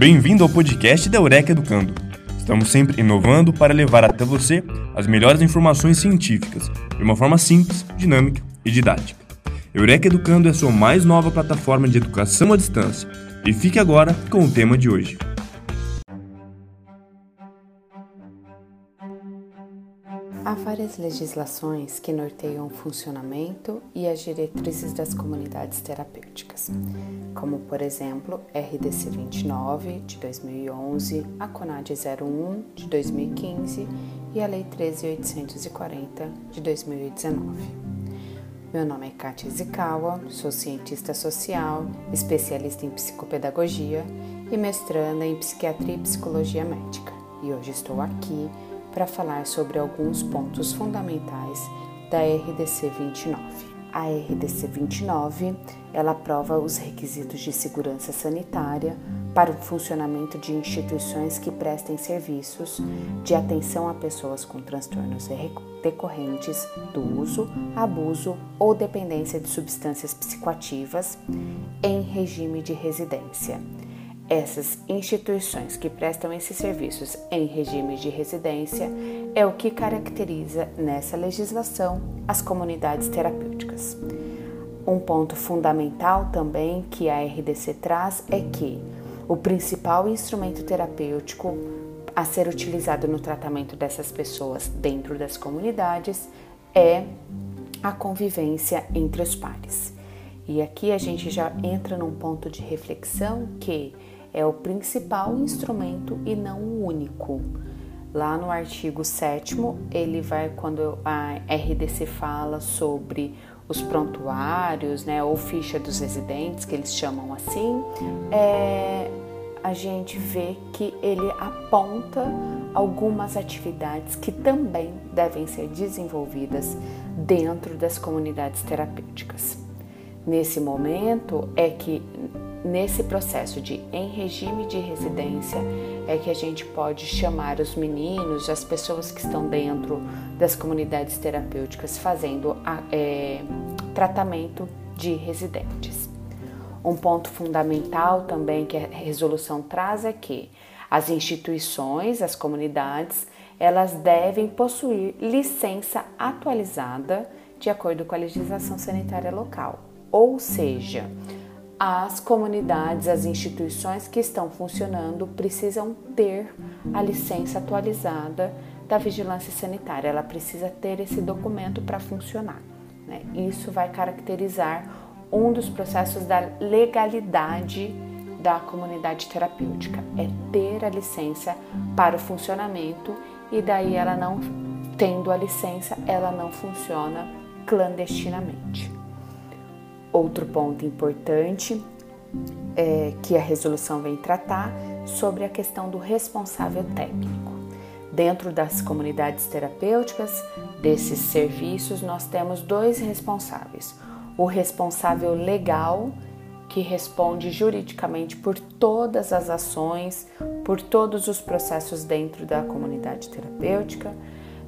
Bem-vindo ao podcast da Eureka Educando. Estamos sempre inovando para levar até você as melhores informações científicas de uma forma simples, dinâmica e didática. Eureka Educando é a sua mais nova plataforma de educação à distância. E fique agora com o tema de hoje. Várias legislações que norteiam o funcionamento e as diretrizes das comunidades terapêuticas, como, por exemplo, RDC 29 de 2011, a CONAD 01 de 2015 e a Lei 13840 de 2019. Meu nome é Katia Zikawa, sou cientista social, especialista em psicopedagogia e mestranda em psiquiatria e psicologia médica. E hoje estou aqui para falar sobre alguns pontos fundamentais da RDC 29. A RDC 29, ela aprova os requisitos de segurança sanitária para o funcionamento de instituições que prestem serviços de atenção a pessoas com transtornos decorrentes do uso, abuso ou dependência de substâncias psicoativas em regime de residência essas instituições que prestam esses serviços em regime de residência é o que caracteriza nessa legislação as comunidades terapêuticas. Um ponto fundamental também que a RDC traz é que o principal instrumento terapêutico a ser utilizado no tratamento dessas pessoas dentro das comunidades é a convivência entre os pares. E aqui a gente já entra num ponto de reflexão que é o principal instrumento e não o único. Lá no artigo 7 ele vai quando a RDC fala sobre os prontuários, né, ou ficha dos residentes, que eles chamam assim, é, a gente vê que ele aponta algumas atividades que também devem ser desenvolvidas dentro das comunidades terapêuticas. Nesse momento é que Nesse processo de em regime de residência é que a gente pode chamar os meninos, as pessoas que estão dentro das comunidades terapêuticas fazendo é, tratamento de residentes. Um ponto fundamental também que a resolução traz é que as instituições, as comunidades, elas devem possuir licença atualizada de acordo com a legislação sanitária local. Ou seja, as comunidades, as instituições que estão funcionando precisam ter a licença atualizada da vigilância sanitária. Ela precisa ter esse documento para funcionar. Né? Isso vai caracterizar um dos processos da legalidade da comunidade terapêutica, é ter a licença para o funcionamento e daí ela não tendo a licença, ela não funciona clandestinamente. Outro ponto importante é que a resolução vem tratar sobre a questão do responsável técnico. Dentro das comunidades terapêuticas, desses serviços, nós temos dois responsáveis: o responsável legal, que responde juridicamente por todas as ações, por todos os processos dentro da comunidade terapêutica,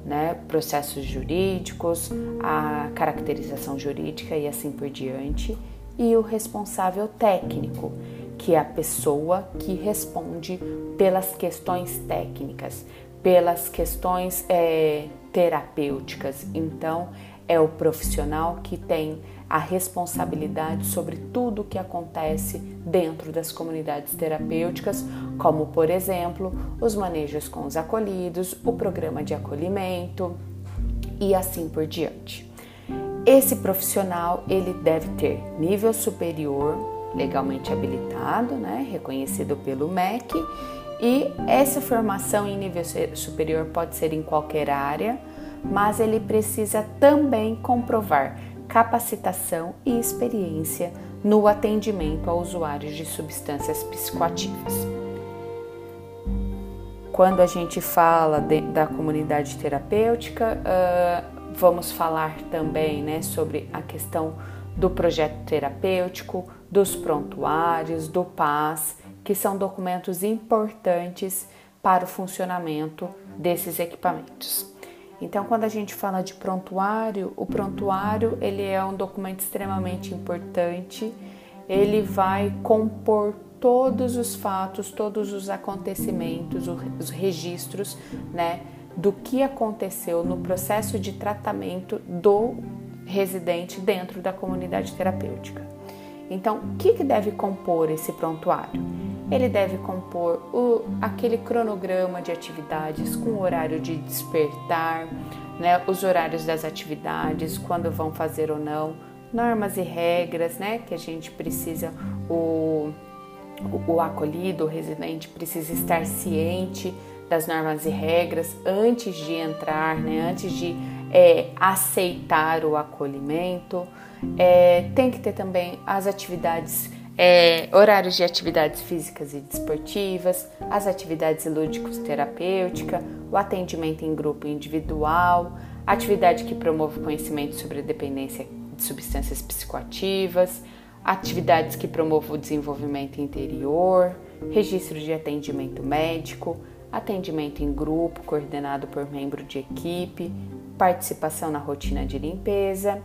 né, processos jurídicos, a caracterização jurídica e assim por diante, e o responsável técnico, que é a pessoa que responde pelas questões técnicas, pelas questões é, terapêuticas. Então, é o profissional que tem a responsabilidade sobre tudo o que acontece dentro das comunidades terapêuticas, como, por exemplo, os manejos com os acolhidos, o programa de acolhimento e assim por diante. Esse profissional ele deve ter nível superior, legalmente habilitado, né, reconhecido pelo MEC, e essa formação em nível superior pode ser em qualquer área, mas ele precisa também comprovar capacitação e experiência no atendimento a usuários de substâncias psicoativas. Quando a gente fala de, da comunidade terapêutica, uh, vamos falar também né, sobre a questão do projeto terapêutico, dos prontuários, do PAS, que são documentos importantes para o funcionamento desses equipamentos. Então, quando a gente fala de prontuário, o prontuário ele é um documento extremamente importante. Ele vai compor todos os fatos, todos os acontecimentos, os registros, né, do que aconteceu no processo de tratamento do residente dentro da comunidade terapêutica. Então, o que, que deve compor esse prontuário? Ele deve compor o, aquele cronograma de atividades com o horário de despertar, né, os horários das atividades, quando vão fazer ou não, normas e regras, né, que a gente precisa, o, o, acolhido, o residente precisa estar ciente das normas e regras antes de entrar, né, antes de é, aceitar o acolhimento. É, tem que ter também as atividades, é, horários de atividades físicas e desportivas, as atividades lúdicos terapêutica, o atendimento em grupo individual, atividade que promove conhecimento sobre a dependência de substâncias psicoativas, atividades que promovam o desenvolvimento interior, registro de atendimento médico, atendimento em grupo coordenado por membro de equipe, participação na rotina de limpeza,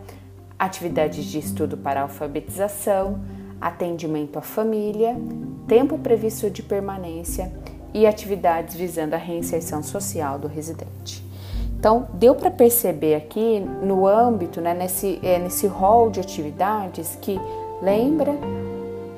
atividades de estudo para alfabetização, atendimento à família, tempo previsto de permanência e atividades visando a reinserção social do residente. Então, deu para perceber aqui no âmbito, né, nesse, é, nesse rol de atividades, que lembra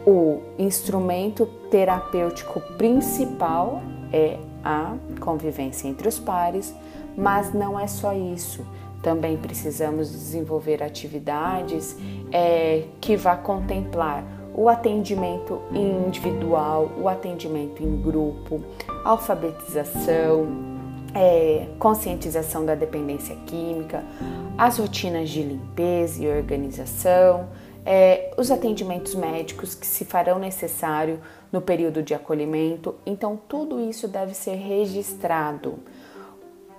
o instrumento terapêutico principal é a convivência entre os pares, mas não é só isso. Também precisamos desenvolver atividades é, que vá contemplar o atendimento individual, o atendimento em grupo, alfabetização, é, conscientização da dependência química, as rotinas de limpeza e organização, é, os atendimentos médicos que se farão necessário no período de acolhimento. Então, tudo isso deve ser registrado.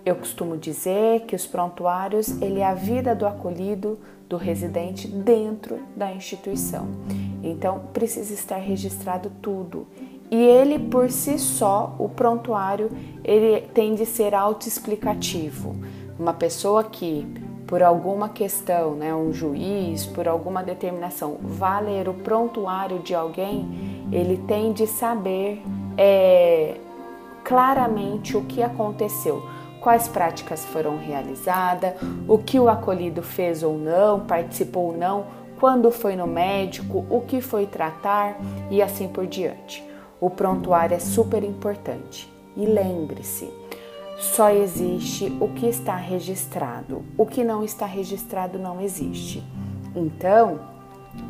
Eu costumo dizer que os prontuários ele é a vida do acolhido, do residente dentro da instituição. Então, precisa estar registrado tudo. E ele por si só, o prontuário, ele tem de ser autoexplicativo. Uma pessoa que por alguma questão, né, um juiz, por alguma determinação, vá ler o prontuário de alguém, ele tem de saber é, claramente o que aconteceu, quais práticas foram realizadas, o que o acolhido fez ou não, participou ou não, quando foi no médico, o que foi tratar e assim por diante. O prontuário é super importante. E lembre-se, só existe o que está registrado. O que não está registrado não existe. Então,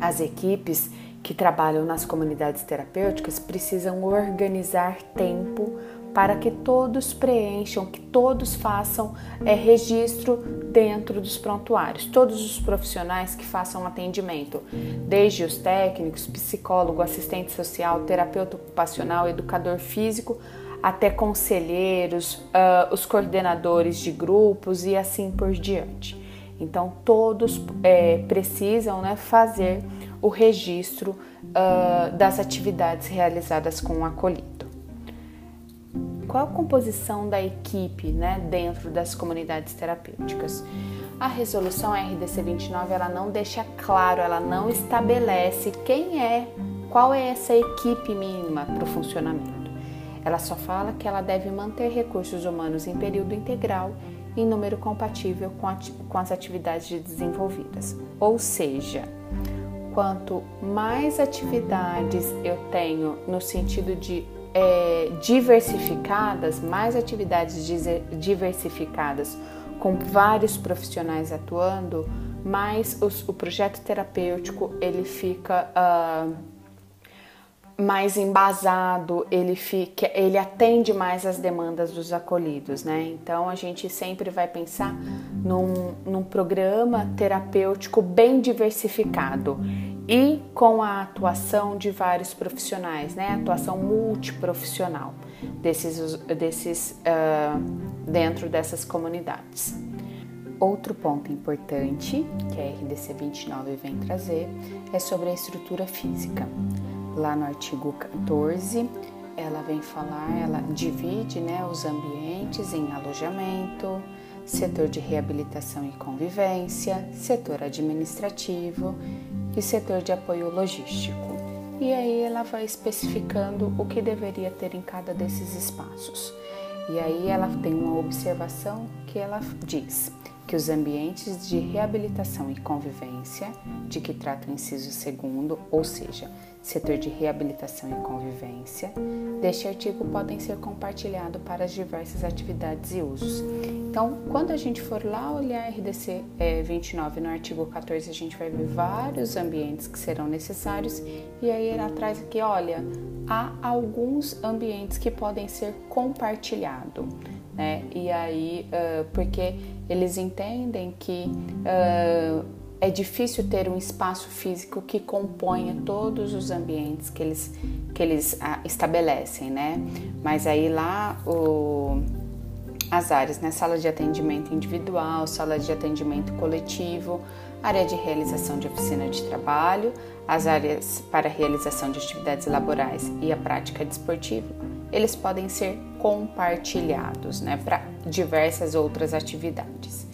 as equipes que trabalham nas comunidades terapêuticas precisam organizar tempo para que todos preencham, que todos façam é, registro dentro dos prontuários. Todos os profissionais que façam atendimento, desde os técnicos, psicólogo, assistente social, terapeuta ocupacional, educador físico, até conselheiros, uh, os coordenadores de grupos e assim por diante. Então, todos é, precisam né, fazer o registro uh, das atividades realizadas com o acolhido. Qual a composição da equipe né, dentro das comunidades terapêuticas? A resolução RDC 29 ela não deixa claro, ela não estabelece quem é, qual é essa equipe mínima para o funcionamento. Ela só fala que ela deve manter recursos humanos em período integral em número compatível com, a, com as atividades desenvolvidas. Ou seja, quanto mais atividades eu tenho no sentido de é, diversificadas, mais atividades diversificadas com vários profissionais atuando, mais os, o projeto terapêutico ele fica uh, mais embasado, ele fica, ele atende mais às demandas dos acolhidos, né? Então a gente sempre vai pensar num, num programa terapêutico bem diversificado e com a atuação de vários profissionais, né? Atuação multiprofissional desses, desses uh, dentro dessas comunidades. Outro ponto importante que a RDC 29 vem trazer é sobre a estrutura física lá no artigo 14, ela vem falar, ela divide né, os ambientes em alojamento, setor de reabilitação e convivência, setor administrativo e setor de apoio logístico. e aí ela vai especificando o que deveria ter em cada desses espaços. E aí ela tem uma observação que ela diz: que os ambientes de reabilitação e convivência, de que trata o inciso segundo, ou seja, setor de reabilitação e convivência, deste artigo podem ser compartilhados para as diversas atividades e usos. Então, quando a gente for lá olhar RDC é, 29 no artigo 14, a gente vai ver vários ambientes que serão necessários e aí ela traz aqui, olha, há alguns ambientes que podem ser compartilhados né? E aí, uh, porque eles entendem que uh, é difícil ter um espaço físico que componha todos os ambientes que eles, que eles uh, estabelecem, né? Mas aí lá o, as áreas, né? Sala de atendimento individual, sala de atendimento coletivo, área de realização de oficina de trabalho, as áreas para realização de atividades laborais e a prática desportiva, eles podem ser compartilhados né, para diversas outras atividades.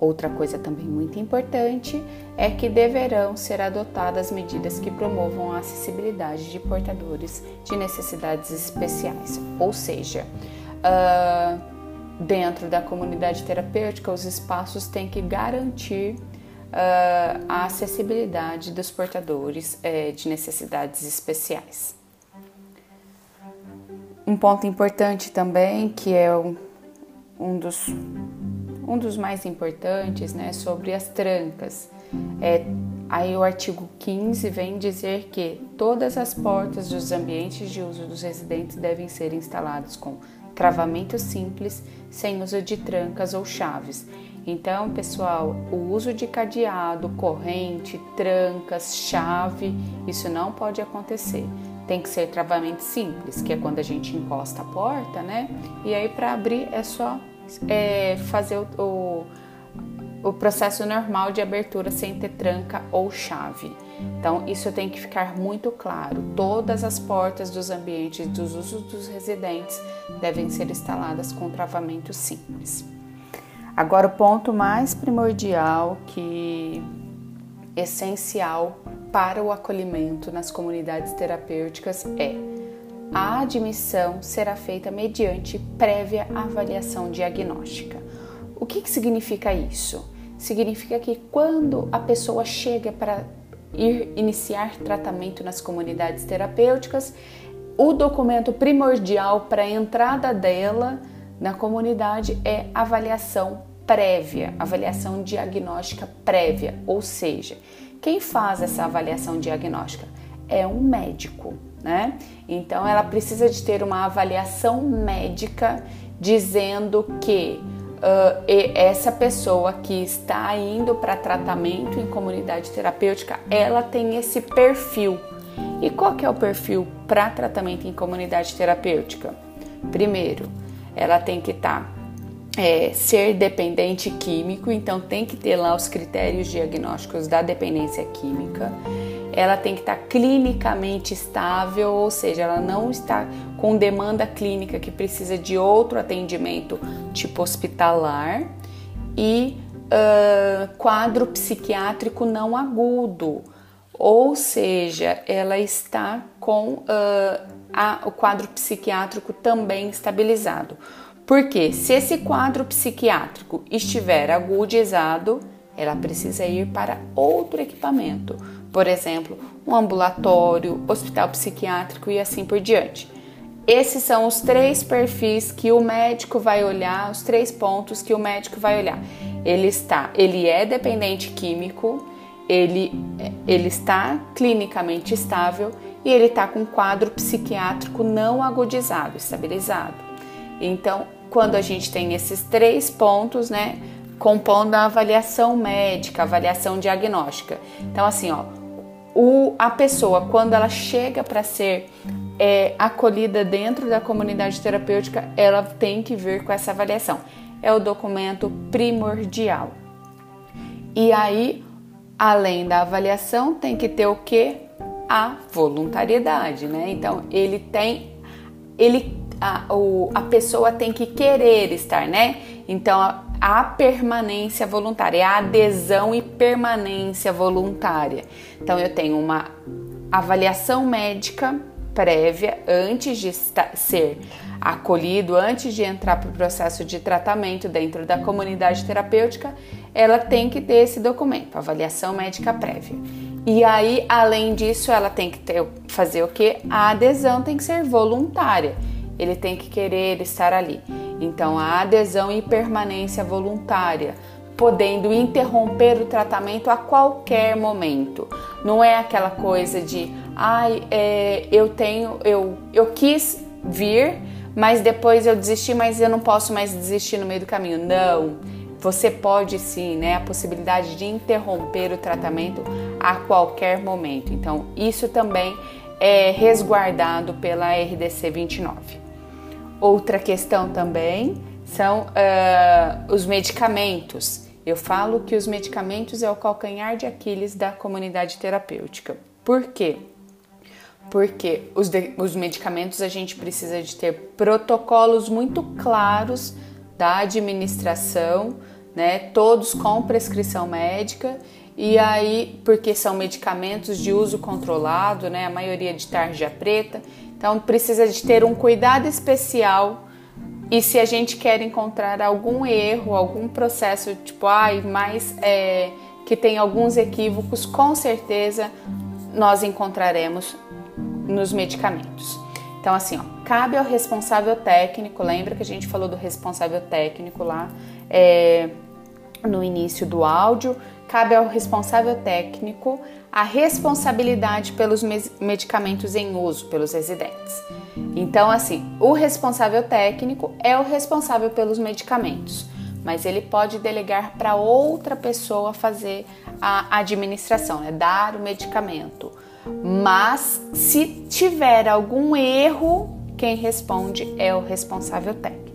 Outra coisa também muito importante é que deverão ser adotadas medidas que promovam a acessibilidade de portadores de necessidades especiais, ou seja, uh, dentro da comunidade terapêutica, os espaços têm que garantir uh, a acessibilidade dos portadores uh, de necessidades especiais. Um ponto importante também, que é um dos, um dos mais importantes, né, sobre as trancas. É, aí o artigo 15 vem dizer que todas as portas dos ambientes de uso dos residentes devem ser instaladas com travamento simples, sem uso de trancas ou chaves. Então, pessoal, o uso de cadeado, corrente, trancas, chave, isso não pode acontecer tem que ser travamento simples, que é quando a gente encosta a porta, né? E aí para abrir é só é, fazer o, o, o processo normal de abertura sem ter tranca ou chave. Então isso tem que ficar muito claro. Todas as portas dos ambientes dos usos dos residentes devem ser instaladas com travamento simples. Agora o ponto mais primordial que essencial para o acolhimento nas comunidades terapêuticas é a admissão será feita mediante prévia avaliação diagnóstica. O que, que significa isso? Significa que quando a pessoa chega para ir iniciar tratamento nas comunidades terapêuticas, o documento primordial para a entrada dela na comunidade é avaliação prévia, avaliação diagnóstica prévia, ou seja, quem faz essa avaliação diagnóstica? É um médico, né? Então ela precisa de ter uma avaliação médica dizendo que uh, essa pessoa que está indo para tratamento em comunidade terapêutica, ela tem esse perfil. E qual que é o perfil para tratamento em comunidade terapêutica? Primeiro, ela tem que estar tá é, ser dependente químico, então tem que ter lá os critérios diagnósticos da dependência química. Ela tem que estar clinicamente estável, ou seja, ela não está com demanda clínica que precisa de outro atendimento tipo hospitalar e uh, quadro psiquiátrico não agudo, ou seja, ela está com uh, a, o quadro psiquiátrico também estabilizado. Porque se esse quadro psiquiátrico estiver agudizado, ela precisa ir para outro equipamento, por exemplo, um ambulatório, hospital psiquiátrico e assim por diante. Esses são os três perfis que o médico vai olhar, os três pontos que o médico vai olhar. Ele está, ele é dependente químico, ele, ele está clinicamente estável e ele está com quadro psiquiátrico não agudizado, estabilizado. Então, quando a gente tem esses três pontos, né, compondo a avaliação médica, avaliação diagnóstica. Então, assim, ó, o, a pessoa, quando ela chega para ser é, acolhida dentro da comunidade terapêutica, ela tem que vir com essa avaliação. É o documento primordial. E aí, além da avaliação, tem que ter o que? A voluntariedade, né? Então, ele tem, ele a, o, a pessoa tem que querer estar, né? Então, a, a permanência voluntária, a adesão e permanência voluntária. Então, eu tenho uma avaliação médica prévia antes de ser acolhido, antes de entrar para o processo de tratamento dentro da comunidade terapêutica, ela tem que ter esse documento, avaliação médica prévia. E aí, além disso, ela tem que ter, fazer o que? A adesão tem que ser voluntária. Ele tem que querer estar ali. Então, a adesão e permanência voluntária, podendo interromper o tratamento a qualquer momento. Não é aquela coisa de, ai, é, eu tenho, eu, eu quis vir, mas depois eu desisti, mas eu não posso mais desistir no meio do caminho. Não você pode sim, né, a possibilidade de interromper o tratamento a qualquer momento. Então, isso também é resguardado pela RDC 29. Outra questão também são uh, os medicamentos. Eu falo que os medicamentos é o calcanhar de Aquiles da comunidade terapêutica. Por quê? Porque os, de, os medicamentos a gente precisa de ter protocolos muito claros da administração, né? Todos com prescrição médica e aí porque são medicamentos de uso controlado, né? A maioria de tarja preta, então precisa de ter um cuidado especial. E se a gente quer encontrar algum erro, algum processo tipo, ai, mais é, que tem alguns equívocos, com certeza nós encontraremos nos medicamentos. Então, assim, ó, cabe ao responsável técnico, lembra que a gente falou do responsável técnico lá é, no início do áudio, cabe ao responsável técnico a responsabilidade pelos medicamentos em uso pelos residentes. Então, assim, o responsável técnico é o responsável pelos medicamentos, mas ele pode delegar para outra pessoa fazer a administração, né? dar o medicamento mas se tiver algum erro, quem responde é o responsável técnico.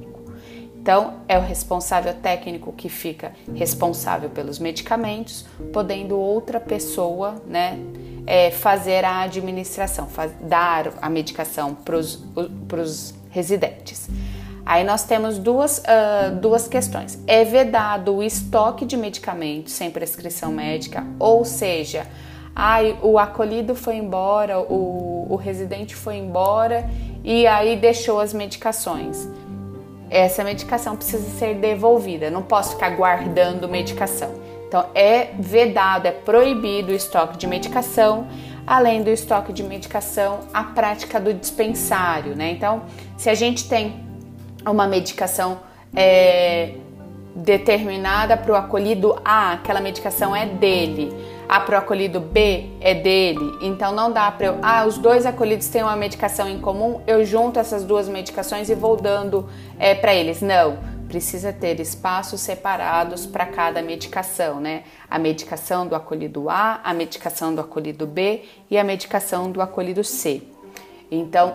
Então, é o responsável técnico que fica responsável pelos medicamentos, podendo outra pessoa, né, é, fazer a administração, faz, dar a medicação para os residentes. Aí nós temos duas, uh, duas questões. É vedado o estoque de medicamentos sem prescrição médica, ou seja, ai, o acolhido foi embora, o, o residente foi embora e aí deixou as medicações. Essa medicação precisa ser devolvida, não posso ficar guardando medicação. Então é vedado, é proibido o estoque de medicação, além do estoque de medicação, a prática do dispensário, né? Então, se a gente tem uma medicação é, determinada para o acolhido A, aquela medicação é dele a pro acolhido B é dele, então não dá para eu, ah, os dois acolhidos têm uma medicação em comum, eu junto essas duas medicações e vou dando é, para eles. Não, precisa ter espaços separados para cada medicação, né? A medicação do acolhido A, a medicação do acolhido B e a medicação do acolhido C. Então,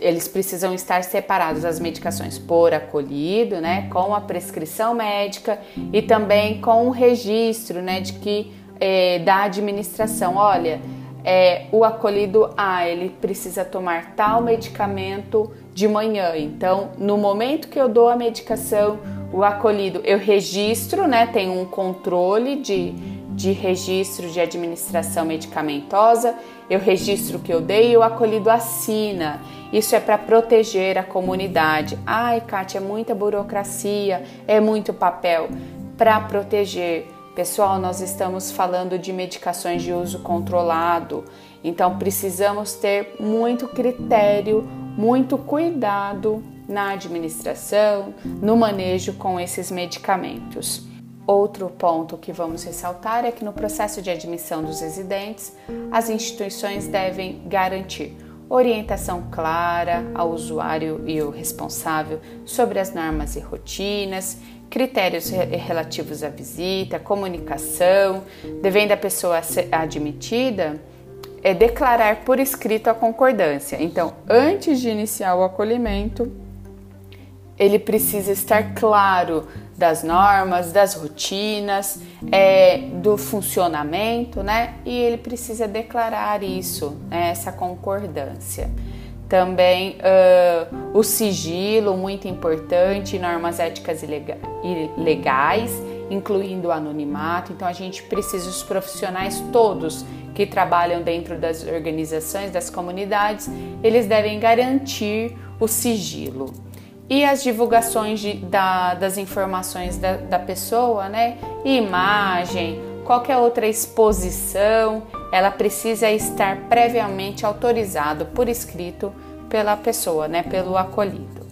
eles precisam estar separados as medicações por acolhido, né, com a prescrição médica e também com o registro, né, de que é, da administração, olha, é, o acolhido A, ele precisa tomar tal medicamento de manhã. Então, no momento que eu dou a medicação, o acolhido, eu registro, né? Tem um controle de, de registro de administração medicamentosa, eu registro o que eu dei e o acolhido assina. Isso é para proteger a comunidade. Ai, Kátia, é muita burocracia, é muito papel. Para proteger Pessoal, nós estamos falando de medicações de uso controlado, então precisamos ter muito critério, muito cuidado na administração, no manejo com esses medicamentos. Outro ponto que vamos ressaltar é que no processo de admissão dos residentes, as instituições devem garantir orientação clara ao usuário e o responsável sobre as normas e rotinas, critérios relativos à visita, comunicação, devendo a pessoa ser admitida, é declarar por escrito a concordância. Então, antes de iniciar o acolhimento, ele precisa estar claro das normas, das rotinas, é, do funcionamento, né? E ele precisa declarar isso, né? essa concordância também uh, o sigilo, muito importante, normas éticas e legais. incluindo o anonimato. Então a gente precisa os profissionais todos que trabalham dentro das organizações, das comunidades, eles devem garantir o sigilo. E as divulgações de, da, das informações da, da pessoa, né? Imagem, qualquer outra exposição, ela precisa estar previamente autorizado por escrito pela pessoa, né? Pelo acolhido.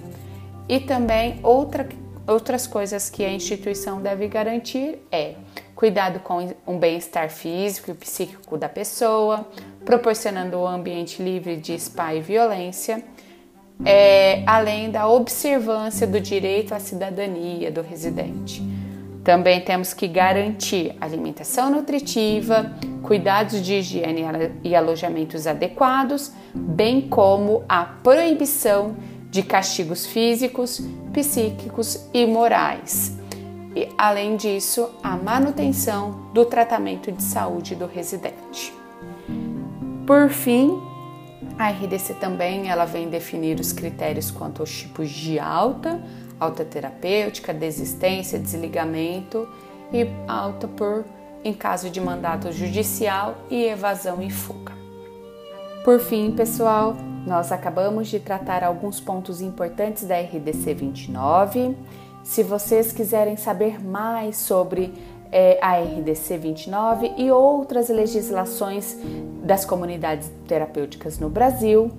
E também outra, outras coisas que a instituição deve garantir é cuidado com um bem-estar físico e psíquico da pessoa, proporcionando um ambiente livre de spa e violência, é, além da observância do direito à cidadania do residente. Também temos que garantir alimentação nutritiva, cuidados de higiene e alojamentos adequados, bem como a proibição de castigos físicos, psíquicos e morais e, além disso, a manutenção do tratamento de saúde do residente. Por fim, a RDC também ela vem definir os critérios quanto aos tipos de alta, alta terapêutica, desistência, desligamento e alta por em caso de mandato judicial e evasão e fuga. Por fim, pessoal, nós acabamos de tratar alguns pontos importantes da RDC 29 se vocês quiserem saber mais sobre é, a RDC 29 e outras legislações das comunidades terapêuticas no Brasil,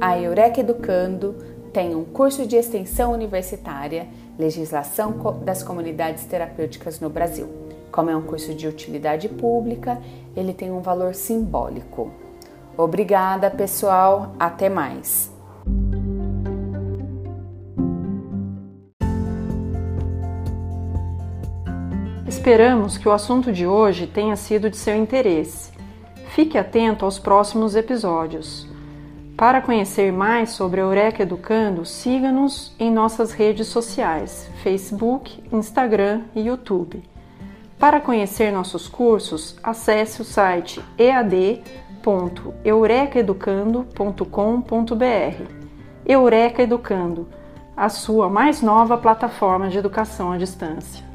a Eureka Educando tem um curso de extensão universitária Legislação das Comunidades Terapêuticas no Brasil. Como é um curso de utilidade pública, ele tem um valor simbólico. Obrigada, pessoal. Até mais. Esperamos que o assunto de hoje tenha sido de seu interesse. Fique atento aos próximos episódios. Para conhecer mais sobre a Eureka Educando, siga-nos em nossas redes sociais: Facebook, Instagram e YouTube. Para conhecer nossos cursos, acesse o site ead.eurekaeducando.com.br. Eureka Educando, a sua mais nova plataforma de educação à distância.